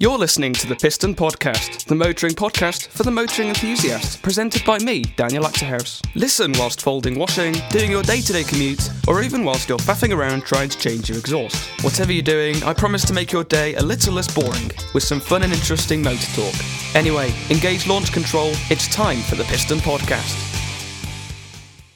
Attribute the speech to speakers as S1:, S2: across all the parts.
S1: You're listening to the Piston Podcast, the motoring podcast for the motoring enthusiast, presented by me, Daniel Achterhuis. Listen whilst folding washing, doing your day to day commute, or even whilst you're faffing around trying to change your exhaust. Whatever you're doing, I promise to make your day a little less boring with some fun and interesting motor talk. Anyway, engage launch control, it's time for the Piston Podcast.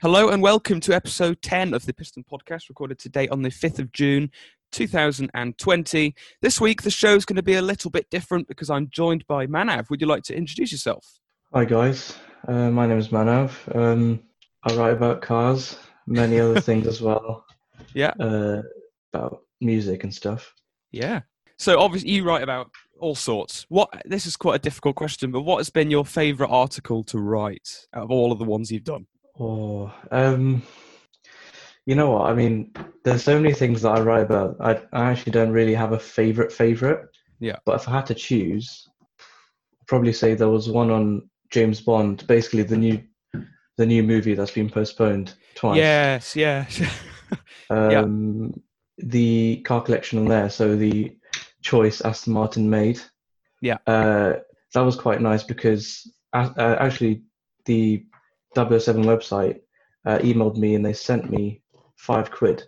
S1: Hello and welcome to episode 10 of the Piston Podcast, recorded today on the 5th of June, 2020. This week, the show's going to be a little bit different because I'm joined by Manav. Would you like to introduce yourself?
S2: Hi, guys. Uh, my name is Manav. Um, I write about cars, many other things as well.
S1: Yeah.
S2: Uh, about music and stuff.
S1: Yeah. So, obviously, you write about all sorts. What This is quite a difficult question, but what has been your favourite article to write out of all of the ones you've done?
S2: Oh, um, you know what? I mean, there's so many things that I write about. I, I actually don't really have a favorite favorite.
S1: Yeah.
S2: But if I had to choose, I'd probably say there was one on James Bond, basically the new the new movie that's been postponed twice.
S1: Yes, yes.
S2: um, The car collection on there, so the choice Aston Martin made.
S1: Yeah.
S2: Uh, that was quite nice because uh, actually the 007 website uh, emailed me and they sent me five quid.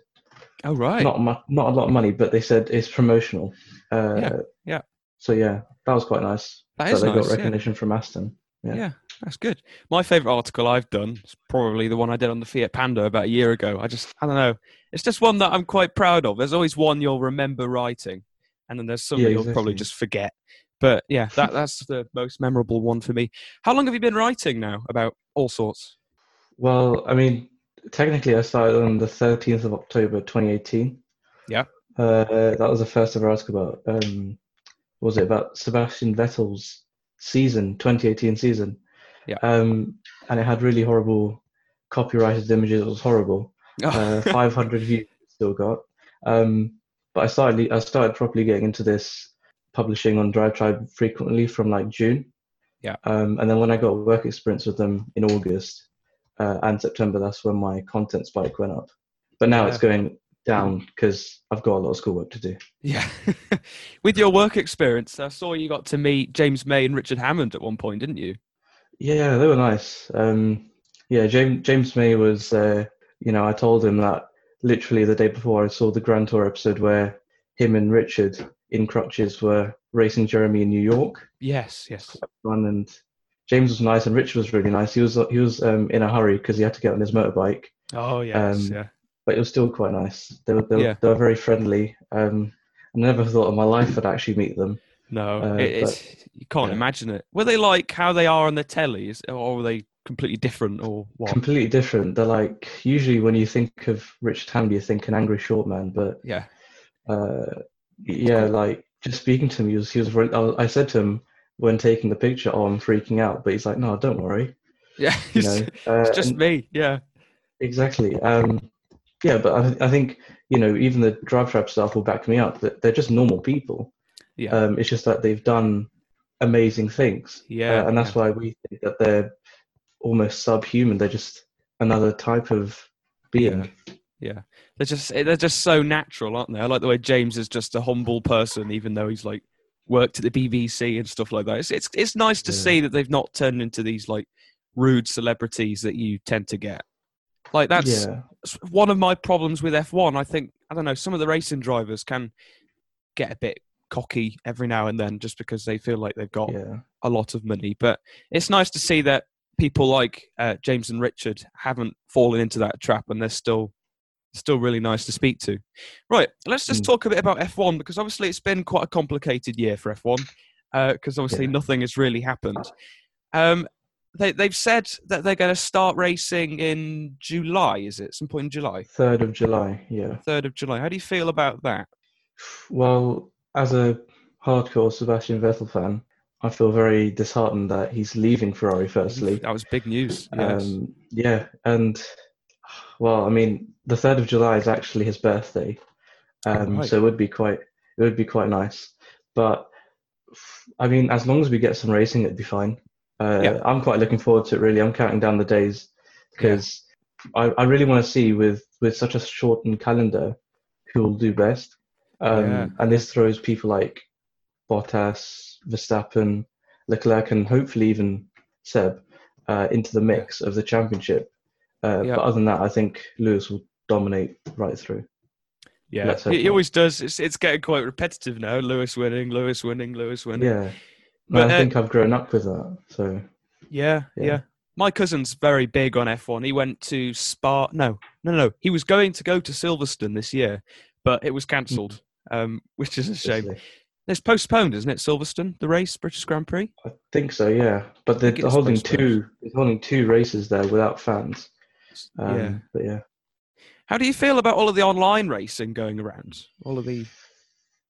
S1: oh, right.
S2: Not mu- not a lot of money, but they said it's promotional. Uh,
S1: Yeah, yeah.
S2: So yeah, that was quite nice.
S1: That is
S2: they
S1: nice,
S2: got
S1: yeah.
S2: recognition from Aston.
S1: yeah.
S2: yeah.
S1: that's good. My favourite article I've done is probably the one I did on the Fiat Panda about a year ago. I just, I don't know. It's just one that I'm quite proud of. There's always one you'll remember writing, and then there's some
S2: Yeah,
S1: you'll probably just forget. But yeah, that, that's the most memorable one for me. How long have you been writing now about all sorts?
S2: Well, I mean, technically, I started on the 13th of October, 2018.
S1: Yeah.
S2: Uh, that was the first ever article about. Um, was it about Sebastian Vettel's season, 2018 season?
S1: Yeah.
S2: Um, and it had really horrible copyrighted images. It was horrible. Uh, 500 views still got. Um, but I started. I started properly getting into this publishing on DriveTribe frequently from like June.
S1: Yeah.
S2: Um, and then when I got work experience with them in August uh, and September, that's when my content spike went up. But now it's going down because I've got a lot of schoolwork to do.
S1: yeah. With your work experience, I saw you got to meet James May and Richard Hammond at one point, didn't you?
S2: Yeah, they were nice. Um, yeah, James James May was. Uh, you know, I told him that literally the day before I saw the Grand Tour episode where him and Richard in crutches were racing Jeremy in New York.
S1: Yes, yes.
S2: Fun and James was nice and Richard was really nice. He was he was um, in a hurry because he had to get on his motorbike,
S1: Oh, yes,
S2: Um,
S1: yeah.
S2: but it was still quite nice. They were they were,
S1: Yeah.
S2: they were very friendly. Um, I never thought in my life I'd actually meet them.
S1: No,
S2: Uh,
S1: it, it's, you can't
S2: yeah.
S1: imagine it. Were they like how they are on the telly, or were they completely different, or what?
S2: Completely different. They're like usually when you think of Richard Hammond, you think an angry short man, but
S1: yeah,
S2: uh, yeah, like just speaking to him, he was he was. Really, I, was- I said to him when taking the picture, "Oh, I'm freaking out," but he's like, "No, don't worry."
S1: yeah.
S2: You
S1: It's,
S2: know, uh,
S1: it's just
S2: and-
S1: me. Yeah,
S2: exactly. Um, yeah, but I, I think you know even the DriveTribe staff will back me up that they're just normal people.
S1: yeah,
S2: Um, it's just that they've done amazing things,
S1: yeah.
S2: uh, and that's why we think that they're almost subhuman. They're just another type of being.
S1: yeah. They're just they're just so natural, aren't they? I like the way James is just a humble person, even though he's like worked at the BBC and stuff like that. It's it's, it's nice to
S2: Yeah.
S1: see that they've not turned into these like rude celebrities that you tend to get. Like that's
S2: yeah,
S1: one of my problems with F1. I think I don't know. Some of the racing drivers can get a bit cocky every now and then just because they feel like they've got
S2: yeah,
S1: a lot of money. But it's nice to see that people like uh, James and Richard haven't fallen into that trap, and they're still still really nice to speak to. Right, let's just
S2: Mm.
S1: talk a bit about F1 because obviously it's been quite a complicated year for F1 because obviously
S2: Yeah.
S1: nothing has really happened. Um, they, they've said that they're going to start racing in July. Is it some point in July?
S2: third of July. Yeah.
S1: Third of July. How do you feel about that?
S2: Well, as a hardcore Sebastian Vettel fan, I feel very disheartened that he's leaving Ferrari. Firstly,
S1: That was big news. Yes.
S2: um, yeah, and well, I mean, the third of July is actually his birthday, um,
S1: Right.
S2: so it would be quite it would be quite nice. But I mean, as long as we get some racing, it'd be fine. Uh,
S1: Yeah.
S2: I'm quite looking forward to it. Really, I'm counting down the days because I, I really want to see with with such a shortened calendar who will do best. Um,
S1: Yeah.
S2: And this throws people like Bottas, Verstappen, Leclerc, and hopefully even Seb uh, into the mix of the championship. Uh,
S1: Yeah.
S2: But other than that, I think Lewis will dominate right through.
S1: Yeah, he, he always does. It's it's getting quite repetitive now. Lewis winning, Lewis winning, Lewis winning.
S2: Yeah,
S1: But,
S2: I
S1: uh,
S2: think I've grown up with that. So
S1: Yeah, yeah.
S2: Yeah.
S1: My cousin's very big on F1. He went to Spa. No, no, no. He was going to go to Silverstone this year, but it was cancelled, um, which is a shame. It's postponed, isn't it? Silverstone, the race, British Grand Prix.
S2: I think so. Yeah, but they're,
S1: think
S2: they're
S1: it's
S2: holding two. They're holding two races there without fans. Um,
S1: yeah.
S2: But yeah.
S1: How do you feel about all of the online racing going around? All of the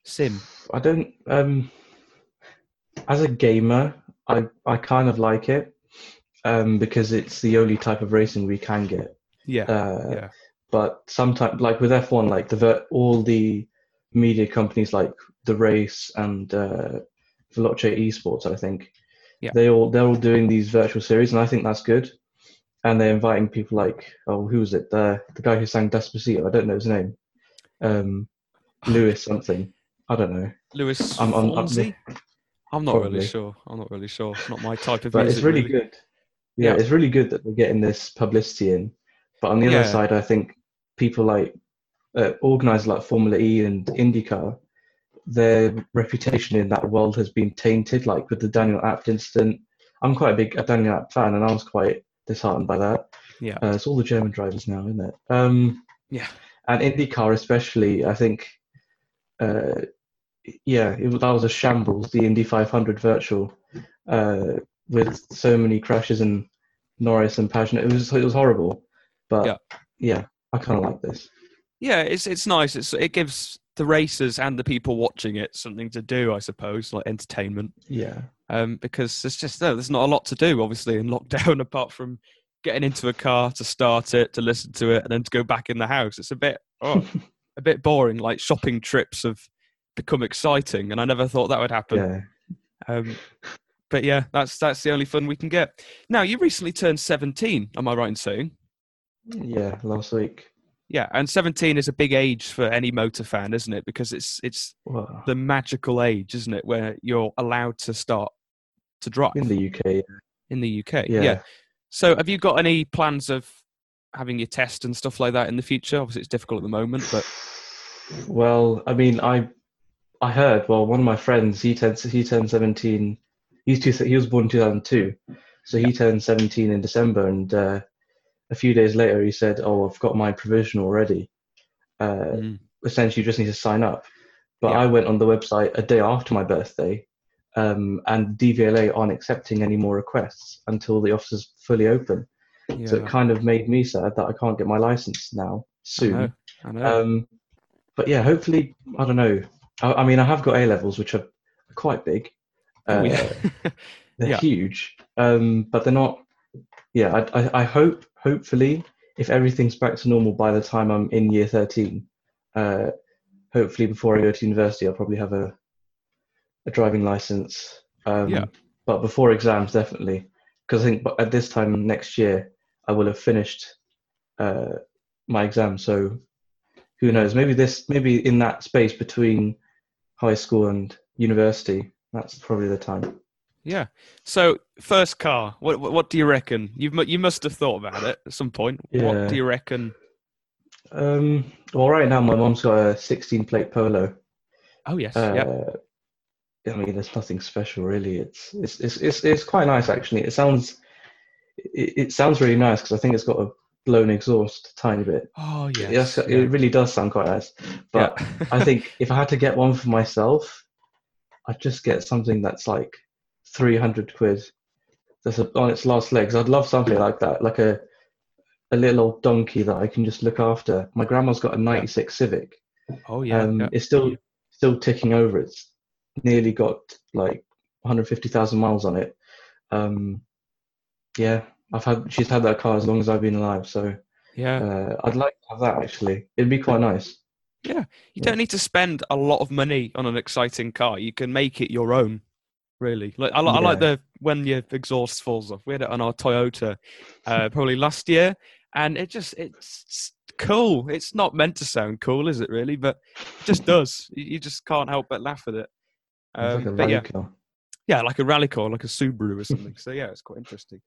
S1: sim.
S2: I don't. Um, as a gamer, I I kind of like it um, because it's the only type of racing we can get.
S1: Yeah,
S2: Uh,
S1: yeah,
S2: But sometimes, like with F1, like the all the media companies like the race and uh, Veloce Esports, I think,
S1: Yeah.
S2: they all they're all doing these virtual series, and I think that's good. And they're inviting people like oh, who was it? The the guy who sang Despacito. I don't know his name. Um, Lewis something. I don't know.
S1: Lewis
S2: I'm- I'm- I'm-?
S1: I'm not really sure. I'm not really sure. Not my type of
S2: but
S1: music.
S2: it's really, good. Yeah,
S1: Yeah.
S2: it's really good that they're getting this publicity in. But on the
S1: Yeah.
S2: other side, I think people like uh, organizers like Formula E and IndyCar, their reputation in that world has been tainted. Like with the Daniel Abt incident, I'm quite a big Daniel Abt fan, and I was quite disheartened by that.
S1: Yeah.
S2: uh, it's all the German drivers now, isn't it? Um,
S1: Yeah.
S2: and IndyCar especially, I think. Uh, yeah, it, that was a shambles. The Indy 500 virtual, uh, with so many crashes and Norris and Pagenaud, it was it was horrible. But
S1: Yeah.
S2: yeah, I kind of like this.
S1: Yeah, it's it's nice. It's it gives the racers and the people watching it something to do, I suppose, like entertainment.
S2: Yeah,
S1: Um, because there's just no, there's not a lot to do, obviously, in lockdown apart from getting into a car to start it, to listen to it, and then to go back in the house. It's a bit oh, a bit boring. Like shopping trips have become exciting, and I never thought that would happen.
S2: yeah,
S1: Um, but yeah, that's that's the only fun we can get. Now, you recently turned 17. Am I right in saying?
S2: yeah. Last week,
S1: Yeah, and 17 is a big age for any motor fan, isn't it? Because it's it's
S2: well,
S1: the magical age, isn't it, where you're allowed to start to drive
S2: in the UK,
S1: in the UK.
S2: yeah.
S1: So, have you got any plans of having your test and stuff like that in the future? Obviously, it's difficult at the moment, but
S2: Well, I mean, I I heard. Well, one of my friends, he turned he turned seventeen. He's two, he was born in two thousand two, so he turned seventeen in December, and uh, a few days later he said, "Oh, I've got my provisional already. Uh,
S1: mm,
S2: Essentially, you just need to sign up." But
S1: Yeah.
S2: I went on the website a day after my birthday, um, and DVLA aren't accepting any more requests until the office's fully open.
S1: yeah,
S2: So it kind of made me sad that I can't get my license now soon.
S1: I know. I know.
S2: Um, but yeah, hopefully, I don't know. I, I mean, I have got A levels, which are quite big. Uh,
S1: Oh, yeah.
S2: they're
S1: Yeah.
S2: huge, um, but they're not. Yeah, I, I, I hope, hopefully, if everything's back to normal by the time I'm in year 13, uh, hopefully before I go to university, I'll probably have a a driving license. Um,
S1: Yeah.
S2: But before exams, definitely, because I think at this time next year, I will have finished uh, my exam. So who knows? Maybe this, maybe in that space between high school and university, that's probably the time.
S1: yeah. So, first car. What, what do you reckon? You mu- you must have thought about it at some point.
S2: Yeah.
S1: What do you reckon?
S2: Um, well, right now my mom's got a 16 plate Polo.
S1: Oh yes,
S2: Uh,
S1: yeah.
S2: I mean, there's nothing special really. It's it's it's it's, it's quite nice actually. It sounds it, it sounds really nice because I think it's got a blown exhaust a tiny bit.
S1: Oh yes.
S2: Yes,
S1: yeah.
S2: it really does sound quite nice. But
S1: Yeah.
S2: I think if I had to get one for myself, I'd just get something that's like 300 quid. That's on its last legs. I'd love something like that, like a a little old donkey that I can just look after. My grandma's got a 96 Civic.
S1: oh yeah.
S2: um,
S1: yeah.
S2: It's still still ticking over. It's nearly got like 150,000 miles on it. Um, yeah, I've had she's had that car as long as I've been alive. So
S1: yeah.
S2: uh, I'd like to have that actually. It'd be quite nice.
S1: Yeah, you don't need to spend a lot of money on an exciting car. You can make it your own, really. Like I, I like the when your exhaust falls off. We had it on our Toyota, uh, probably last year, and it just it's cool. It's not meant to sound cool, is it really? But it just does. You just can't help but laugh at it.
S2: Like
S1: Um, but
S2: rally
S1: yeah,
S2: car.
S1: yeah, like a rally car, like a Subaru or something. so yeah, it's quite interesting.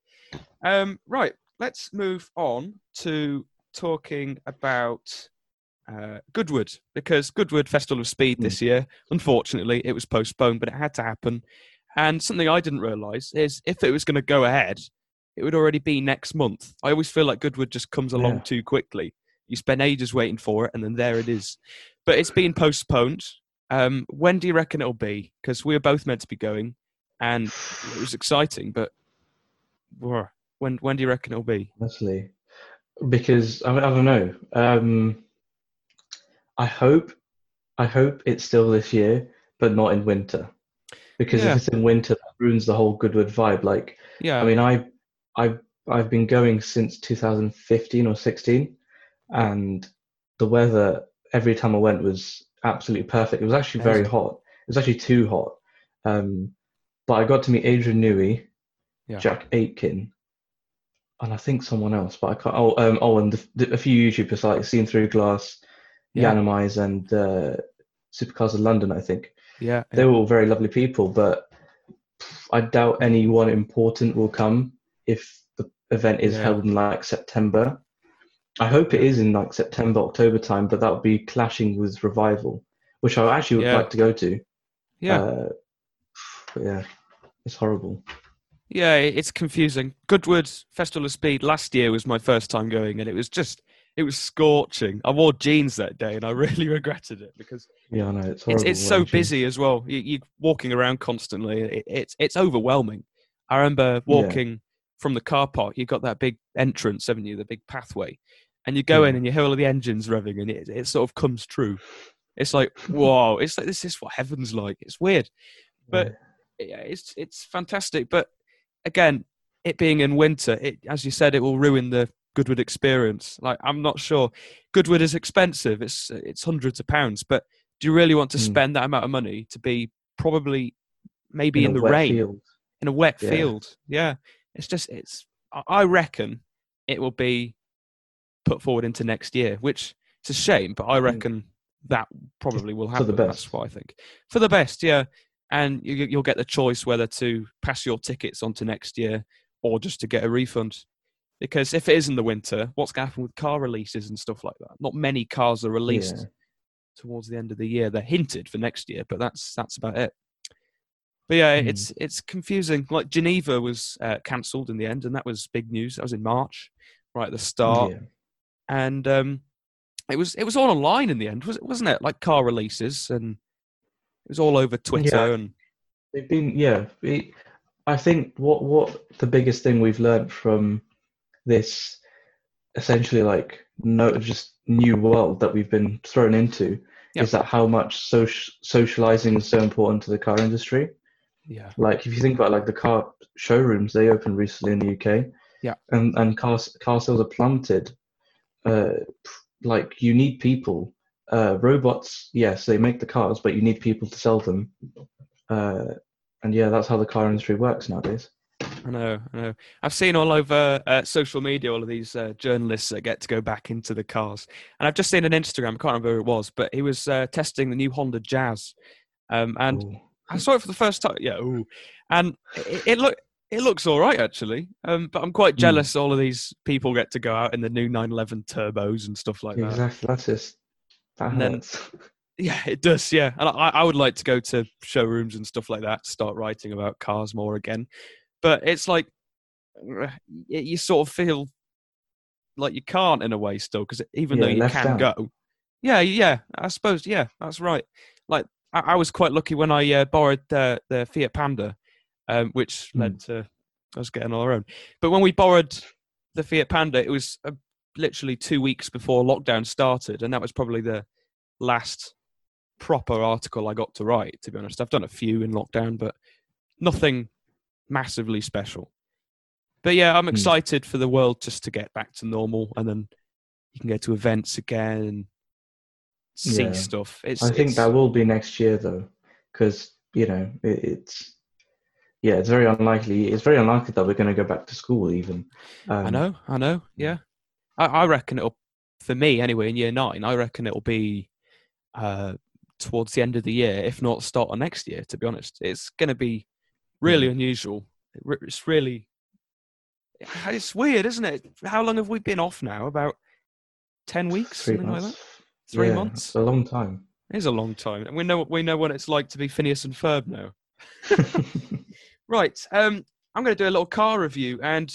S1: Um, right, let's move on to talking about uh, Goodwood because Goodwood Festival of Speed this year, unfortunately, it was postponed, but it had to happen. And something I didn't realise is if it was going to go ahead, it would already be next month. I always feel like Goodwood just comes along
S2: Yeah.
S1: too quickly. You spend ages waiting for it, and then there it is. But it's been postponed. Um, when do you reckon it'll be? Because we were both meant to be going, and it was exciting. But when when do you reckon it'll be?
S2: honestly, because I, I don't know. Um, I hope, I hope it's still this year, but not in winter, because
S1: Yeah.
S2: if it's in winter, that ruins the whole Goodwood vibe. Like,
S1: Yeah,
S2: I mean, I, I, I've been going since 2015 or 16, and the weather every time I went was absolutely perfect. It was actually very hot. It was actually too hot. Um, but I got to meet Adrian Newey,
S1: Yeah.
S2: Jack Aitken, and I think someone else, but I can't. Oh, um, oh, and the, the, a few YouTubers like Seen Through Glass,
S1: Yeah.
S2: Yiannimize, and uh, Supercars of London. I think
S1: yeah,
S2: they were all very lovely people, but I doubt anyone important will come if the event is
S1: Yeah.
S2: held in like September. I hope it is in like September, October time, but that would be clashing with Revival, which I actually would
S1: Yeah.
S2: like to go to.
S1: yeah.
S2: Uh, but yeah, it's horrible.
S1: Yeah, it's confusing. Goodwood Festival of Speed last year was my first time going, and it was just it was scorching. I wore jeans that day, and I really regretted it because
S2: Yeah, I know it's
S1: it's
S2: horrible.
S1: it's so busy as well. You, you're walking around constantly. It, it's it's overwhelming. I remember walking from the car park. You got that big entrance, haven't you? The big pathway, and you go in and you hear all the engines revving, and it it sort of comes true. It's like whoa! It's like this is what heaven's like. It's weird but yeah, it's it's fantastic. But again, it being in winter, it as you said, it will ruin the Goodwood experience. Like I'm not sure. Goodwood is expensive. It's it's hundreds of pounds, but do you really want to
S2: Mm.
S1: spend that amount of money to be probably maybe in,
S2: a
S1: the rain
S2: field.
S1: in a wet
S2: Yeah.
S1: field? Yeah, it's just it's. I reckon it will be put forward into next year, which it's a shame, but I reckon that probably will happen.
S2: For the
S1: That's
S2: best.
S1: what I think. For the best, yeah. And you, you'll get the choice whether to pass your tickets on to next year or just to get a refund. Because if it is in the winter, what's going to happen with car releases and stuff like that? Not many cars are released
S2: Yeah.
S1: towards the end of the year. They're hinted for next year, but that's that's about it. But yeah,
S2: Hmm.
S1: it's it's confusing. Like Geneva was uh, cancelled in the end, and that was big news. That was in March, right at the start
S2: Yeah.
S1: And um, it was it was all online in the end, was it? Wasn't it? Like car releases, and it was all over Twitter.
S2: Yeah.
S1: And
S2: They've been, yeah. It, I think what what the biggest thing we've learned from this essentially like no just new world that we've been thrown into
S1: Yeah.
S2: is that how much social socializing is so important to the car industry.
S1: yeah,
S2: Like if you think about like the car showrooms, they opened recently in the UK.
S1: Yeah.
S2: And and car car sales are plummeted. Uh, like you need people. Uh, robots, yes, they make the cars, but you need people to sell them. Uh, and yeah, that's how the car industry works nowadays.
S1: I know, I know. I've seen all over uh, social media all of these uh, journalists that get to go back into the cars, and I've just seen an Instagram. I can't remember who it was, but he was uh, testing the new Honda Jazz, um, and
S2: Ooh.
S1: I saw it for the first time. Yeah, ooh. and it, it look it looks all right actually. Um, but I'm quite
S2: Hmm.
S1: jealous. All of these people get to go out in the new 911 turbos and stuff like that.
S2: exactly. That's just that
S1: then- Yeah, it does. Yeah, and I, I would like to go to showrooms and stuff like that, start writing about cars more again. But it's like uh, you sort of feel like you can't in a way still, because even though you can
S2: out.
S1: go, yeah, yeah, I suppose, yeah, that's right. Like I, I was quite lucky when I uh, borrowed the the Fiat Panda, um, which
S2: Hmm.
S1: led to us getting on our own. But when we borrowed the Fiat Panda, it was uh, literally two weeks before lockdown started, and that was probably the last proper article I got to write. To be honest, I've done a few in lockdown, but nothing massively special. But yeah, I'm
S2: Hmm.
S1: excited for the world just to get back to normal, and then you can go to events again and see
S2: Yeah.
S1: stuff. It's,
S2: I think
S1: it's-
S2: that will be next year though, because you know it, it's yeah, it's very unlikely. It's very unlikely that we're going to go back to school even. Um,
S1: I know, I know. Yeah, I, I reckon it'll for me anyway. In year nine, I reckon it'll be uh, towards the end of the year, if not start of next year. To be honest, it's going to be really
S2: Mm.
S1: unusual. It It's really, it's weird, isn't it? How long have we been off now? About ten weeks,
S2: Three
S1: something
S2: months.
S1: like that. Three
S2: Yeah,
S1: months.
S2: A long time.
S1: It is a long time, and we know we know what it's like to be Phineas and Ferb now. Right. Um, I'm going to do a little car review, and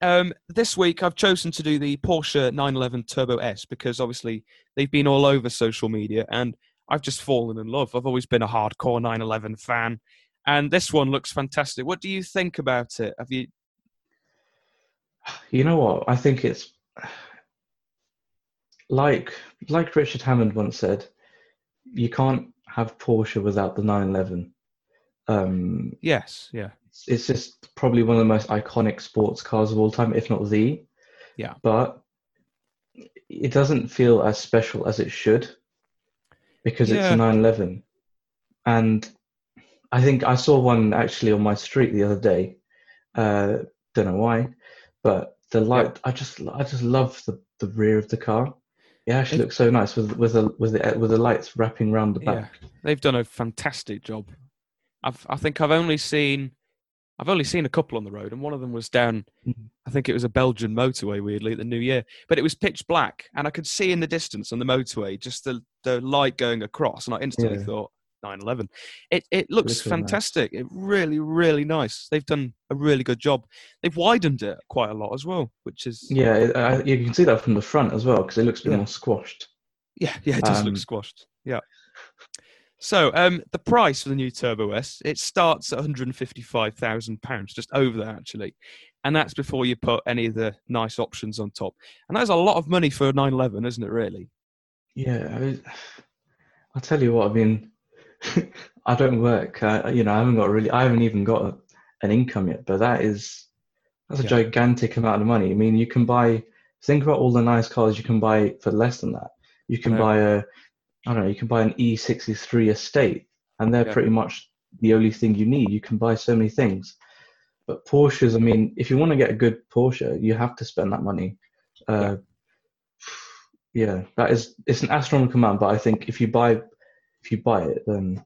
S1: um, this week I've chosen to do the Porsche 911 Turbo S because obviously they've been all over social media, and I've just fallen in love. I've always been a hardcore 911 fan, and this one looks fantastic. What do you think about it? Have you?
S2: You know what? I think it's like like Richard Hammond once said, you can't have Porsche without the 911. Um,
S1: Yes. Yeah.
S2: it's just probably one of the most iconic sports cars of all time, if not the.
S1: Yeah.
S2: But it doesn't feel as special as it should because it's
S1: Yeah.
S2: a 911. And I think I saw one actually on my street the other day. Uh, don't know why, but the light. I just I just love the, the rear of the car. It actually
S1: It-
S2: looks so nice with with the with the with the lights wrapping around the back.
S1: Yeah.
S2: back.
S1: They've done a fantastic job. I've, I think I've only seen, I've only seen a couple on the road, and one of them was down.
S2: Mhm.
S1: I think it was a Belgian motorway, weirdly, at the New Year. But it was pitch black, and I could see in the distance on the motorway just the the light going across, and I instantly
S2: Yeah.
S1: thought 911. It it
S2: looks really nice.
S1: fantastic. It really really nice. They've done a really good job. They've widened it quite a lot as well, which is
S2: Yeah, it, I, you can see that from the front as well because it looks a bit
S1: Yeah.
S2: more squashed.
S1: Yeah, yeah, it does
S2: Um,
S1: look squashed. Yeah. So, um, the price for the new Turbo S it starts at 155,000 pounds, just over that actually, and that's before you put any of the nice options on top. And that's a lot of money for a 911, isn't it? Really?
S2: Yeah, I, I'll tell you what. I mean, I don't work. Uh, you know, I haven't got really. I haven't even got a, an income yet. But that is that's a
S1: Yeah.
S2: gigantic amount of money. I mean, you can buy. Think about all the nice cars you can buy for less than that. You can buy a. I don't know. You can buy an E63 estate, and they're
S1: Yeah.
S2: pretty much the only thing you need. You can buy so many things. But Porsches, I mean, if you want to get a good Porsche, you have to spend that money. Uh, yeah, that is it's an astronomical amount. But I think if you buy if you buy it, then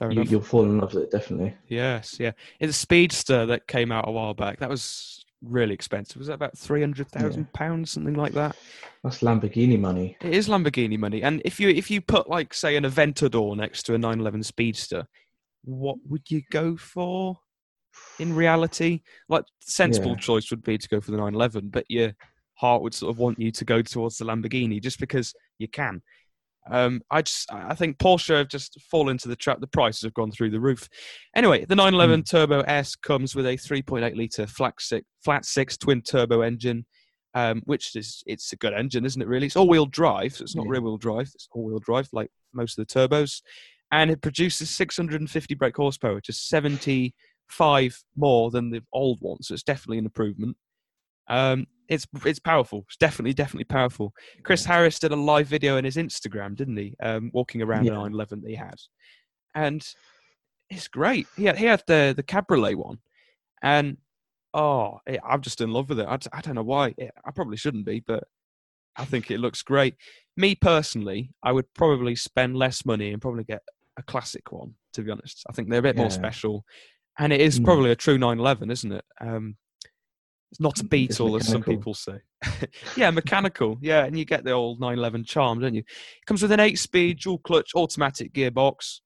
S2: you, you'll fall in love with it definitely.
S1: Yes, yeah. It's a Speedster that came out a while back. That was really expensive. Was that about three hundred thousand pounds, something like that?
S2: That's Lamborghini money.
S1: It is Lamborghini money. And if you if you put like say an Aventador next to a 911 Speedster, what would you go for? In reality, like sensible
S2: Yeah.
S1: choice would be to go for the 911, but your heart would sort of want you to go towards the Lamborghini just because you can. Um, I just I think Porsche have just fallen into the trap. The prices have gone through the roof. Anyway, the 911 Turbo S comes with a 3.8 liter flat six, flat six twin turbo engine, um, which is it's a good engine, isn't it? Really, it's all-wheel drive, so it's not
S2: Yeah.
S1: rear-wheel drive. It's all-wheel drive, like most of the turbos, and it produces 650 brake horsepower, which is 75 more than the old one. So it's definitely an improvement. Um, it's it's powerful. It's definitely definitely powerful. Chris Harris did a live video on his Instagram, didn't he? Um, walking around the 911 that he had, and it's great. He had, he had the the cabriolet one, and oh, it, I'm just in love with it. I don't know why. It, I probably shouldn't be, but I think it looks great. Me personally, I would probably spend less money and probably get a classic one. To be honest, I think they're a bit more special, and it is
S2: Mm.
S1: probably a true 911, isn't it? Um, it's not a Beetle, as some people say. yeah, mechanical. Yeah, and you get the old 911 charm, don't you? It comes with an eight-speed dual clutch automatic gearbox,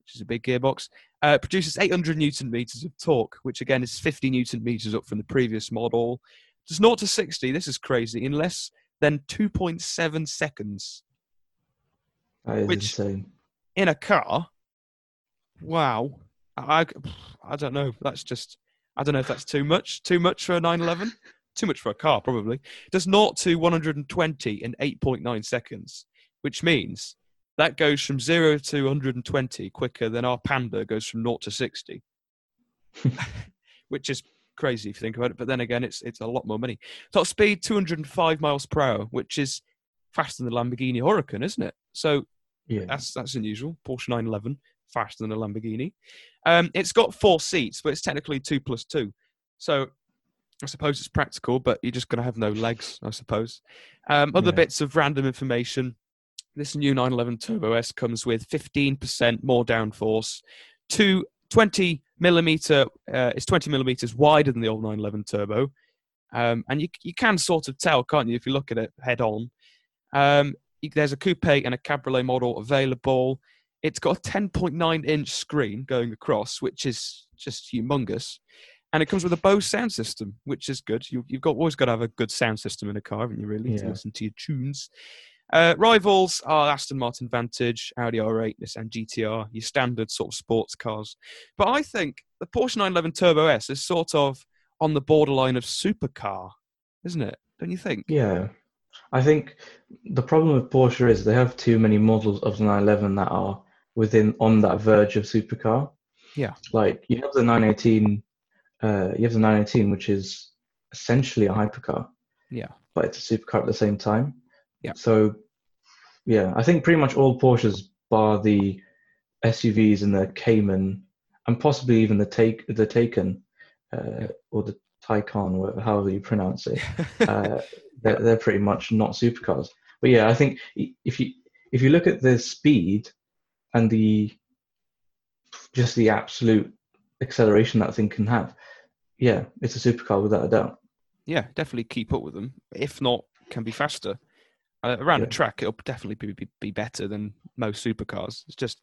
S1: which is a big gearbox. Uh, produces 800 newton meters of torque, which again is 50 newton meters up from the previous model. Does 0 to 60, this is crazy, in less than 2.7 seconds
S2: That is
S1: Which-
S2: insane.
S1: in a car. Wow. I, I don't know. That's just, I don't know if that's too much. Too much for a 911? too much for a car, probably. Does 0 to 120 in 8.9 seconds, which means that goes from 0 to 120 quicker than our Panda goes from 0 to 60, which is crazy if you think about it. But then again, it's it's a lot more money. Top speed 205 miles per hour, which is faster than the Lamborghini Huracan, isn't it? So
S2: Yeah.
S1: that's that's unusual. Porsche 911 faster than a Lamborghini. Um, it's got four seats, but it's technically two plus two. So I suppose it's practical, but you're just going to have no legs, I suppose. Um, other
S2: Yeah.
S1: bits of random information. this new 911 Turbo S comes with 15% more downforce, two 20 millimeter. Uh, it's 20 millimeters wider than the old 911 Turbo, um, and you you can sort of tell, can't you, if you look at it head on. Um, there's a coupe and a cabriolet model available. It's got a 10.9 inch screen going across, which is just humongous. And it comes with a Bose sound system, which is good. You, have got always got to have a good sound system in a car, haven't you? Really, yeah. to listen to your tunes. Uh, rivals are Aston Martin Vantage, Audi R8, Nissan GTR, your standard sort of sports cars. But I think the Porsche 911 Turbo S is sort of on the borderline of supercar, isn't it? Don't you think?
S2: Yeah. I think the problem with Porsche is they have too many models of the 911 that are within on that verge of supercar.
S1: Yeah.
S2: Like you have the 918, uh, you have the 918, which is essentially a hypercar.
S1: Yeah.
S2: But it's a supercar at the same time.
S1: Yeah.
S2: So, yeah, I think pretty much all Porsches, bar the SUVs and the Cayman, and possibly even the take the Taycan, uh, yeah. or the Taycan, or however you pronounce it, uh, they're, they're pretty much not supercars. But yeah, I think if you if you look at the speed and the just the absolute acceleration that thing can have, yeah, it's a supercar without a doubt.
S1: Yeah, definitely keep up with them. If not, can be faster. Uh, around yeah. a track, it'll definitely be, be, be, better than most supercars. It's just,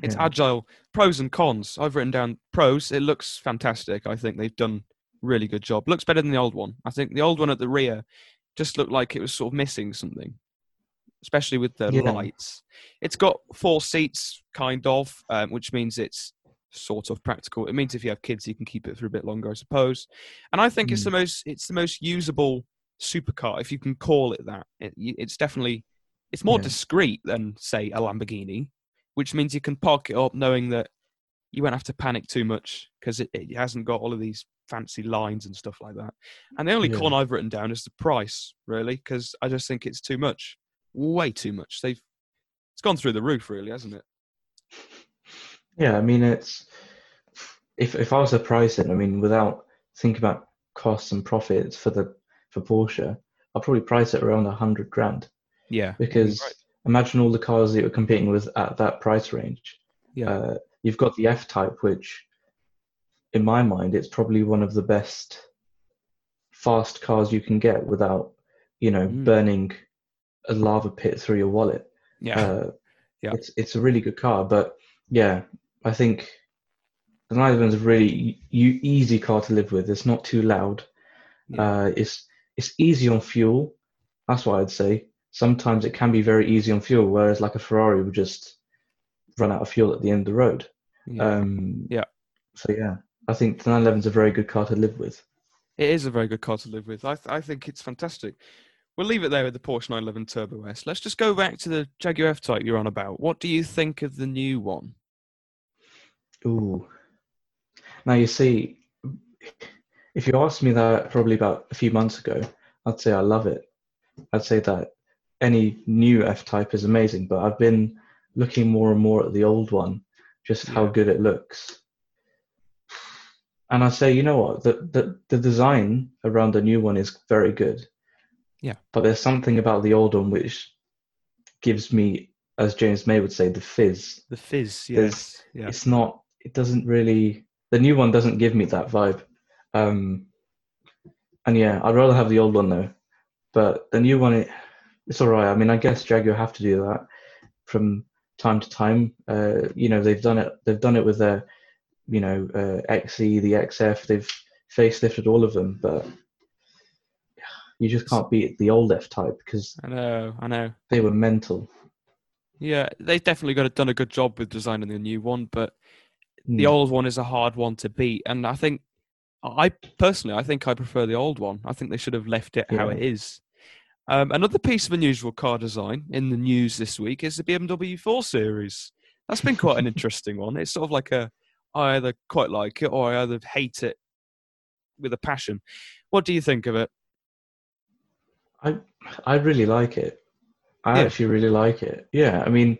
S1: it's yeah. agile. Pros and cons. I've written down pros. It looks fantastic. I think they've done really good job. Looks better than the old one. I think the old one at the rear just looked like it was sort of missing something, especially with the yeah. lights. It's got four seats, kind of, um, which means it's sort of practical. It means if you have kids, you can keep it for a bit longer, I suppose. And I think mm. it's the most it's the most usable supercar, if you can call it that. It, it's definitely it's more yeah. discreet than say a Lamborghini, which means you can park it up knowing that you won't have to panic too much because it, it, hasn't got all of these fancy lines and stuff like that. And the only yeah. con I've written down is the price, really, because I just think it's too much, way too much. They've it's gone through the roof, really, hasn't it?
S2: Yeah, I mean, it's if if I was to price it, I mean, without thinking about costs and profits for the for Porsche, I'll probably price it around a hundred grand.
S1: Yeah.
S2: Because right. imagine all the cars that you're competing with at that price range.
S1: Yeah.
S2: Uh, you've got the F Type, which, in my mind, it's probably one of the best fast cars you can get without, you know, mm. burning a lava pit through your wallet.
S1: Yeah. Uh,
S2: yeah. It's it's a really good car, but yeah, I think the 911 is a really easy car to live with. It's not too loud. Yeah. Uh, it's it's easy on fuel. That's what I'd say. Sometimes it can be very easy on fuel, whereas like a Ferrari would just run out of fuel at the end of the road.
S1: Yeah. Um, yeah.
S2: So yeah, I think the 911 is a very good car to live with.
S1: It is a very good car to live with. I, th- I think it's fantastic. We'll leave it there with the Porsche 911 Turbo S. Let's just go back to the Jaguar F-Type you're on about. What do you think of the new one?
S2: Ooh. Now you see, if you asked me that probably about a few months ago, I'd say I love it. I'd say that any new F type is amazing, but I've been looking more and more at the old one, just how good it looks. And I say, you know what, the, the the design around the new one is very good.
S1: Yeah.
S2: But there's something about the old one which gives me, as James May would say, the fizz.
S1: The fizz, yes.
S2: Yeah. It's not. It doesn't really. The new one doesn't give me that vibe. Um, and yeah, I'd rather have the old one though. But the new one, it, it's all right. I mean, I guess Jaguar have to do that from time to time. Uh, you know, they've done it. They've done it with their, you know, uh, XE, the XF. They've facelifted all of them, but you just can't beat the old F type because
S1: I know, I know
S2: they were mental.
S1: Yeah, they've definitely got a, done a good job with designing the new one, but the mm. old one is a hard one to beat. And I think I personally, I think I prefer the old one. I think they should have left it yeah. how it is. Um, another piece of unusual car design in the news this week is the BMW 4 Series. That's been quite an interesting one. It's sort of like a I either quite like it or I either hate it with a passion. What do you think of it?
S2: I I really like it. I yeah. actually really like it. Yeah, I mean,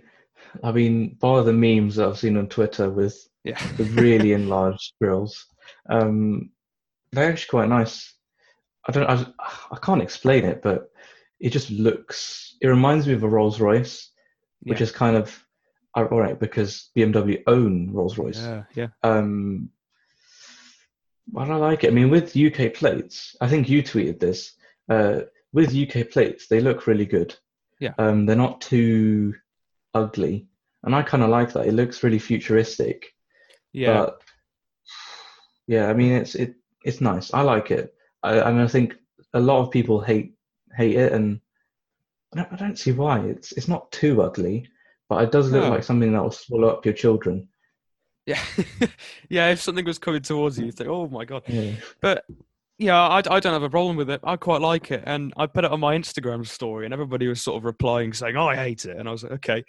S2: I mean, bar the memes that I've seen on Twitter with
S1: yeah.
S2: the really enlarged grills, um, they're actually quite nice. I don't. I, I can't explain it, but it just looks. It reminds me of a Rolls Royce, which
S1: Yeah.
S2: is kind of ironic because BMW own Rolls Royce.
S1: Yeah, yeah,
S2: Um, do I like it? I mean, with UK plates, I think you tweeted this. Uh, with UK plates, they look really good.
S1: Yeah.
S2: Um, they're not too ugly, and I kind of like that. It looks really futuristic.
S1: yeah.
S2: But yeah, I mean, it's it it's nice. I like it. I, I mean, I think a lot of people hate hate it, and I don't, I don't see why. It's it's not too ugly, but it does look
S1: No.
S2: like something that will swallow up your children.
S1: Yeah, yeah. If something was coming towards you, you think, "Oh my god!"
S2: Yeah.
S1: But yeah, I, I don't have a problem with it. I quite like it, and I put it on my Instagram story, and everybody was sort of replying saying, "Oh, I hate it," and I was like, "Okay,"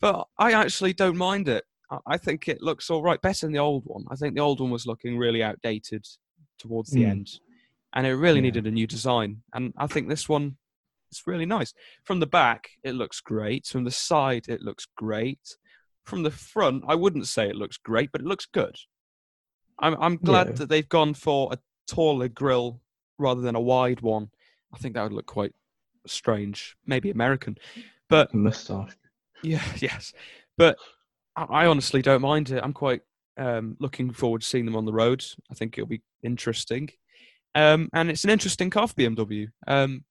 S1: but I actually don't mind it. I, I think it looks all right, better than the old one. I think the old one was looking really outdated towards the
S2: Mm.
S1: end, and it really
S2: Yeah.
S1: needed a new design. And I think this one is really nice. From the back, it looks great. From the side, it looks great. From the front, I wouldn't say it looks great, but it looks good. I'm I'm glad
S2: Yeah.
S1: that they've gone for a taller grill rather than a wide one. I think that would look quite strange, maybe American. But
S2: Mustache.
S1: yeah, yes. But I, I honestly don't mind it. I'm quite um, looking forward to seeing them on the road. I think it'll be interesting. Um, and it's an interesting car for BMW. Um,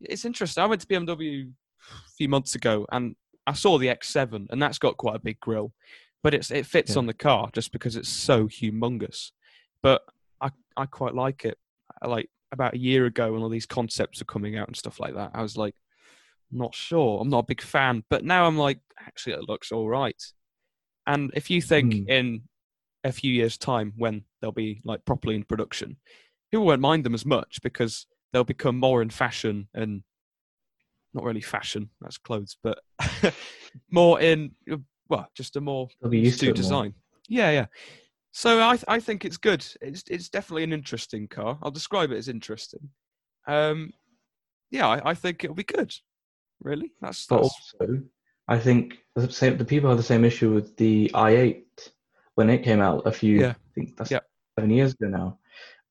S1: it's interesting. I went to BMW a few months ago and I saw the X7, and that's got quite a big grill, but it's it fits
S2: Yeah.
S1: on the car just because it's so humongous. But I quite like it. I like about a year ago when all these concepts were coming out and stuff like that, I was like, not sure. I'm not a big fan, but now I'm like, actually, it looks all right. And if you think
S2: Hmm.
S1: in a few years' time when they'll be like properly in production, people won't mind them as much because they'll become more in fashion and not really fashion, that's clothes, but more in well, just a more
S2: They'll be used to it more.
S1: design. Yeah, yeah. So I I think it's good. It's it's definitely an interesting car. I'll describe it as interesting. Um, yeah, I, I think it'll be good. Really, that's,
S2: But
S1: that's
S2: also, I think the same. The people have the same issue with the i8 when it came out a few.
S1: Yeah.
S2: I think that's
S1: Yeah.
S2: seven years ago now.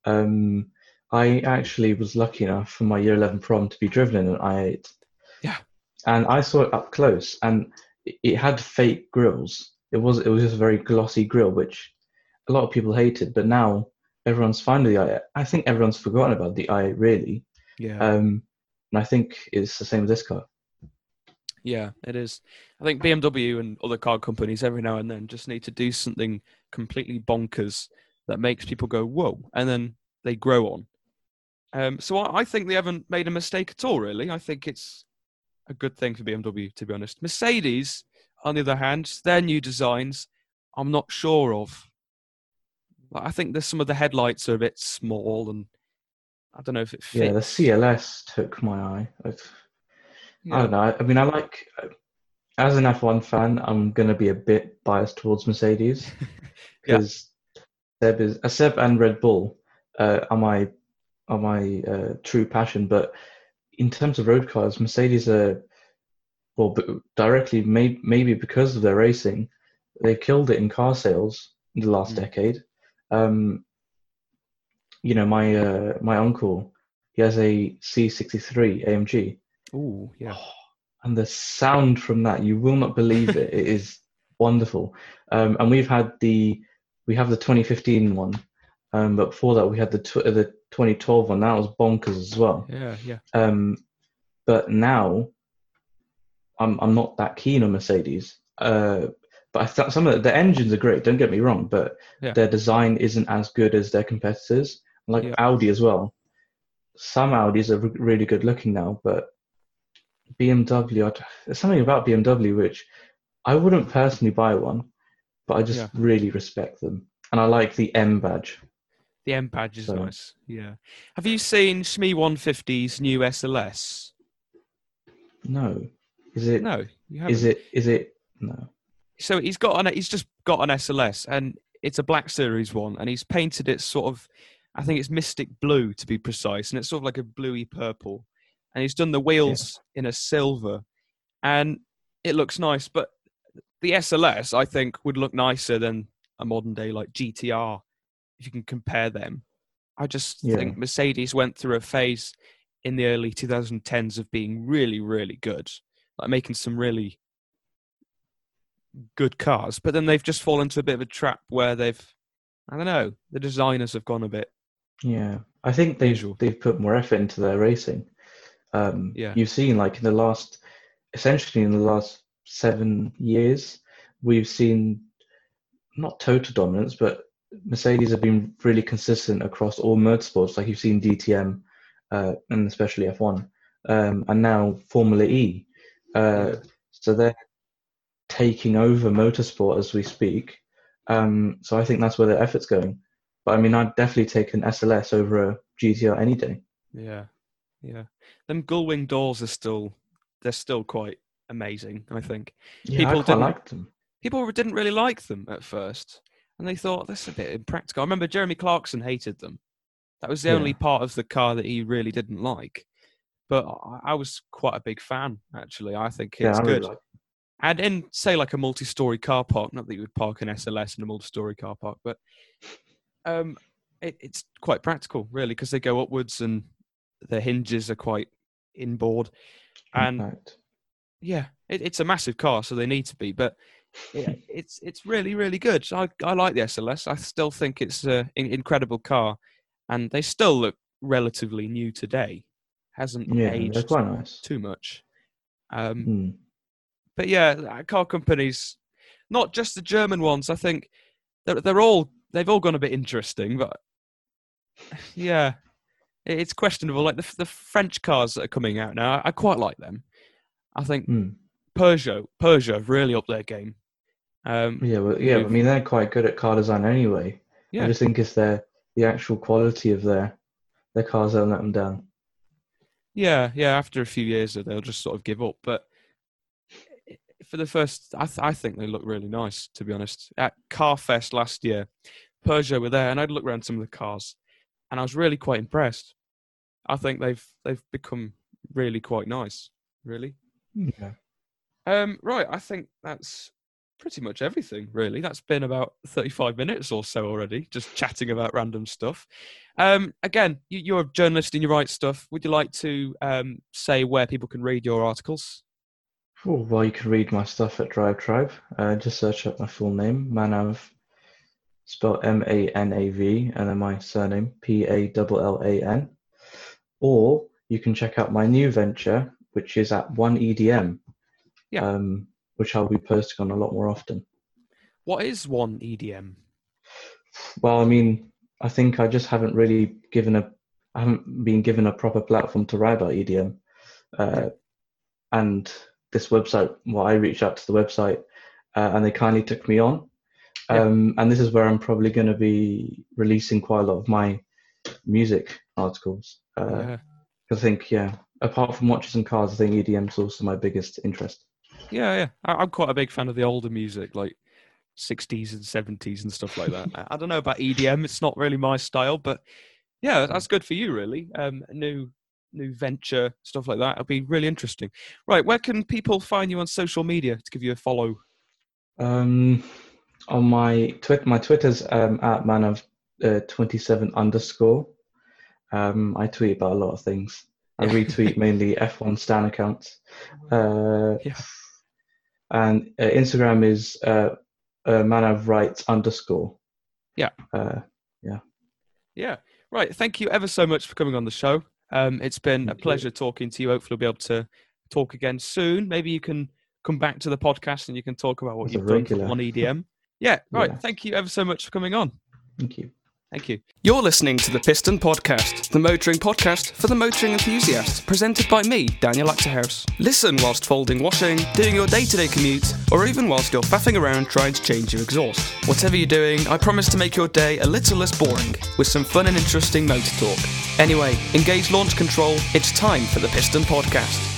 S2: Um, I actually was lucky enough for my year 11 prom to be driven in an i8.
S1: Yeah.
S2: And I saw it up close, and it- it had fake grills. It was it was just a very glossy grill, which a lot of people hated. But now everyone's fine with the i8. I think everyone's forgotten about the i8 really.
S1: yeah.
S2: Um, and I think it's the same with this car.
S1: Yeah, it is. I think BMW and other car companies every now and then just need to do something completely bonkers that makes people go, whoa, and then they grow on. Um, so I, I think they haven't made a mistake at all, really. I think it's a good thing for BMW, to be honest. Mercedes, on the other hand, their new designs, I'm not sure of. Like, I think there's some of the headlights are a bit small and I don't know if it fits.
S2: Yeah, the CLS took my eye. I've, I don't know. I, mean, I like as an F1 fan, I'm going to be a bit biased towards Mercedes
S1: Yeah.
S2: because Seb is uh, Seb and Red Bull uh, are my are my uh, true passion. But in terms of road cars, Mercedes are well directly may, maybe because of their racing, they killed it in car sales in the last
S1: Mm.
S2: decade. Um, you know, my uh, my uncle, he has a C63 AMG.
S1: Ooh, yeah.
S2: and the sound from that you will not believe it it is wonderful um, and we've had the we have the 2015 one um, but before that we had the tw- uh, the 2012 one that was bonkers as well
S1: Yeah, yeah.
S2: um, but now I'm I'm not that keen on Mercedes uh, but I thought some of the, the engines are great don't get me wrong but
S1: Yeah.
S2: their design isn't as good as their competitors like
S1: Yeah.
S2: Audi as well some Audis are re- really good looking now but BMW, there's something about BMW which I wouldn't personally buy one, but I just
S1: Yeah.
S2: really respect them, and I like the M badge.
S1: The M badge is
S2: So-
S1: nice. Yeah. Have you seen Shmee150's new SLS?
S2: No, is it?
S1: No, you haven't.
S2: Is it? Is it? No.
S1: So he's got an he's just got an SLS and it's a Black Series one, and he's painted it sort of, I think it's Mystic Blue to be precise, and it's sort of like a bluey purple, and he's done the wheels in a silver, and it looks nice. But the SLS, I think, would look nicer than a modern day like GTR, if you can compare them. I just
S2: Yeah.
S1: think Mercedes went through a phase in the early 2010s of being really, really good, like making some really good cars, but then they've just fallen into a bit of a trap where they've, I don't know, the designers have gone a bit.
S2: Yeah, I think they've
S1: Usual.
S2: they've put more effort into their racing. Um,
S1: Yeah.
S2: You've seen like in the last, essentially in the last seven years, we've seen not total dominance, but Mercedes have been really consistent across all motorsports. Like you've seen DTM, uh, and especially F1, um, and now Formula E. Uh, so they're taking over motorsport as we speak. Um, so I think that's where their effort's going. But I mean, I'd definitely take an SLS over a GTR any day.
S1: Yeah, yeah. Them gullwing doors are still, they're still quite amazing. I think
S2: Yeah,
S1: People
S2: I
S1: didn't-
S2: like them.
S1: people didn't really like them at first, and they thought this is a bit impractical. I remember Jeremy Clarkson hated them. That was the
S2: Yeah.
S1: only part of the car that he really didn't like. But I, I was quite a big fan, actually. I think
S2: Yeah,
S1: it's
S2: I really
S1: good.
S2: like
S1: And in say like a multi-story car park, not that you would park an SLS in a multi-story car park, but um, it, it's quite practical, really, because they go upwards and the hinges are quite inboard, and
S2: Impact.
S1: yeah, it, it's a massive car, so they need to be. But it's it's really really good. I I like the SLS. I still think it's an incredible car, and they still look relatively new today. Hasn't
S2: Yeah,
S1: aged
S2: quite nice.
S1: too much. Um,
S2: Hmm.
S1: But yeah, uh, car companies, not just the German ones. I think they're they're all they've all gone a bit interesting, but yeah, it's questionable. Like the the French cars that are coming out now, I quite like them. I think
S2: Hmm.
S1: Peugeot Peugeot have really upped their game. Um,
S2: Yeah, well, yeah. I mean, they're quite good at car design anyway.
S1: Yeah.
S2: I just think it's their the actual quality of their their cars that let them down.
S1: Yeah, yeah. After a few years, they'll just sort of give up. But for the first, I, th- I think they look really nice. To be honest, at Carfest last year, Peugeot were there, and I'd look around some of the cars, and I was really quite impressed. I think they've they've become really quite nice. Really.
S2: Yeah.
S1: Um, right. I think that's pretty much everything. Really, that's been about thirty-five minutes or so already, just chatting about random stuff. Um, again, you, you're a journalist and you write stuff. Would you like to um, say where people can read your articles?
S2: Oh, well, you can read my stuff at DriveTribe. Uh, just search up my full name, Manav, spelled M A N A V, and then my surname, P A L L A N. Or you can check out my new venture, which is at One EDM,
S1: Yeah.
S2: um, which I'll be posting on a lot more often.
S1: What is one E EDM?
S2: Well, I mean, I think I just haven't really given a, I haven't been given a proper platform to write about EDM, uh, and this website. Well, I reached out to the website, uh, and they kindly took me on. Um, and this is where I'm probably going to be releasing quite a lot of my music articles. Uh,
S1: yeah.
S2: I think, yeah, apart from watches and cars, I think EDM is also my biggest interest.
S1: yeah, yeah. I, I'm quite a big fan of the older music, like 60s and 70s and stuff like that. I, I don't know about EDM; it's not really my style, but yeah, that's good for you, really. Um, new new venture stuff like that. It'll be really interesting. Right, where can people find you on social media to give you a follow?
S2: Um, on my twit, my Twitter's um, at man of uh, 27 underscore. Um, I tweet about a lot of things. I retweet mainly F1 Stan accounts. Uh,
S1: Yeah.
S2: And uh, Instagram is uh, uh, man of rights underscore.
S1: Yeah.
S2: Uh,
S1: yeah. Yeah. Right. Thank you ever so much for coming on the show. Um, it's been a pleasure talking to you. Hopefully, we'll be able to talk again soon. Maybe you can come back to the podcast and you can talk about what you've done on EDM. Yeah. Right.
S2: Yeah.
S1: Thank you ever so much for coming on.
S2: thank you.
S1: Thank you. You're listening to the Piston Podcast, the motoring podcast for the motoring enthusiast, presented by me, Daniel Achterhuis. Listen whilst folding washing, doing your day to day commute, or even whilst you're faffing around trying to change your exhaust. Whatever you're doing, I promise to make your day a little less boring with some fun and interesting motor talk. Anyway, engage launch control, it's time for the Piston Podcast.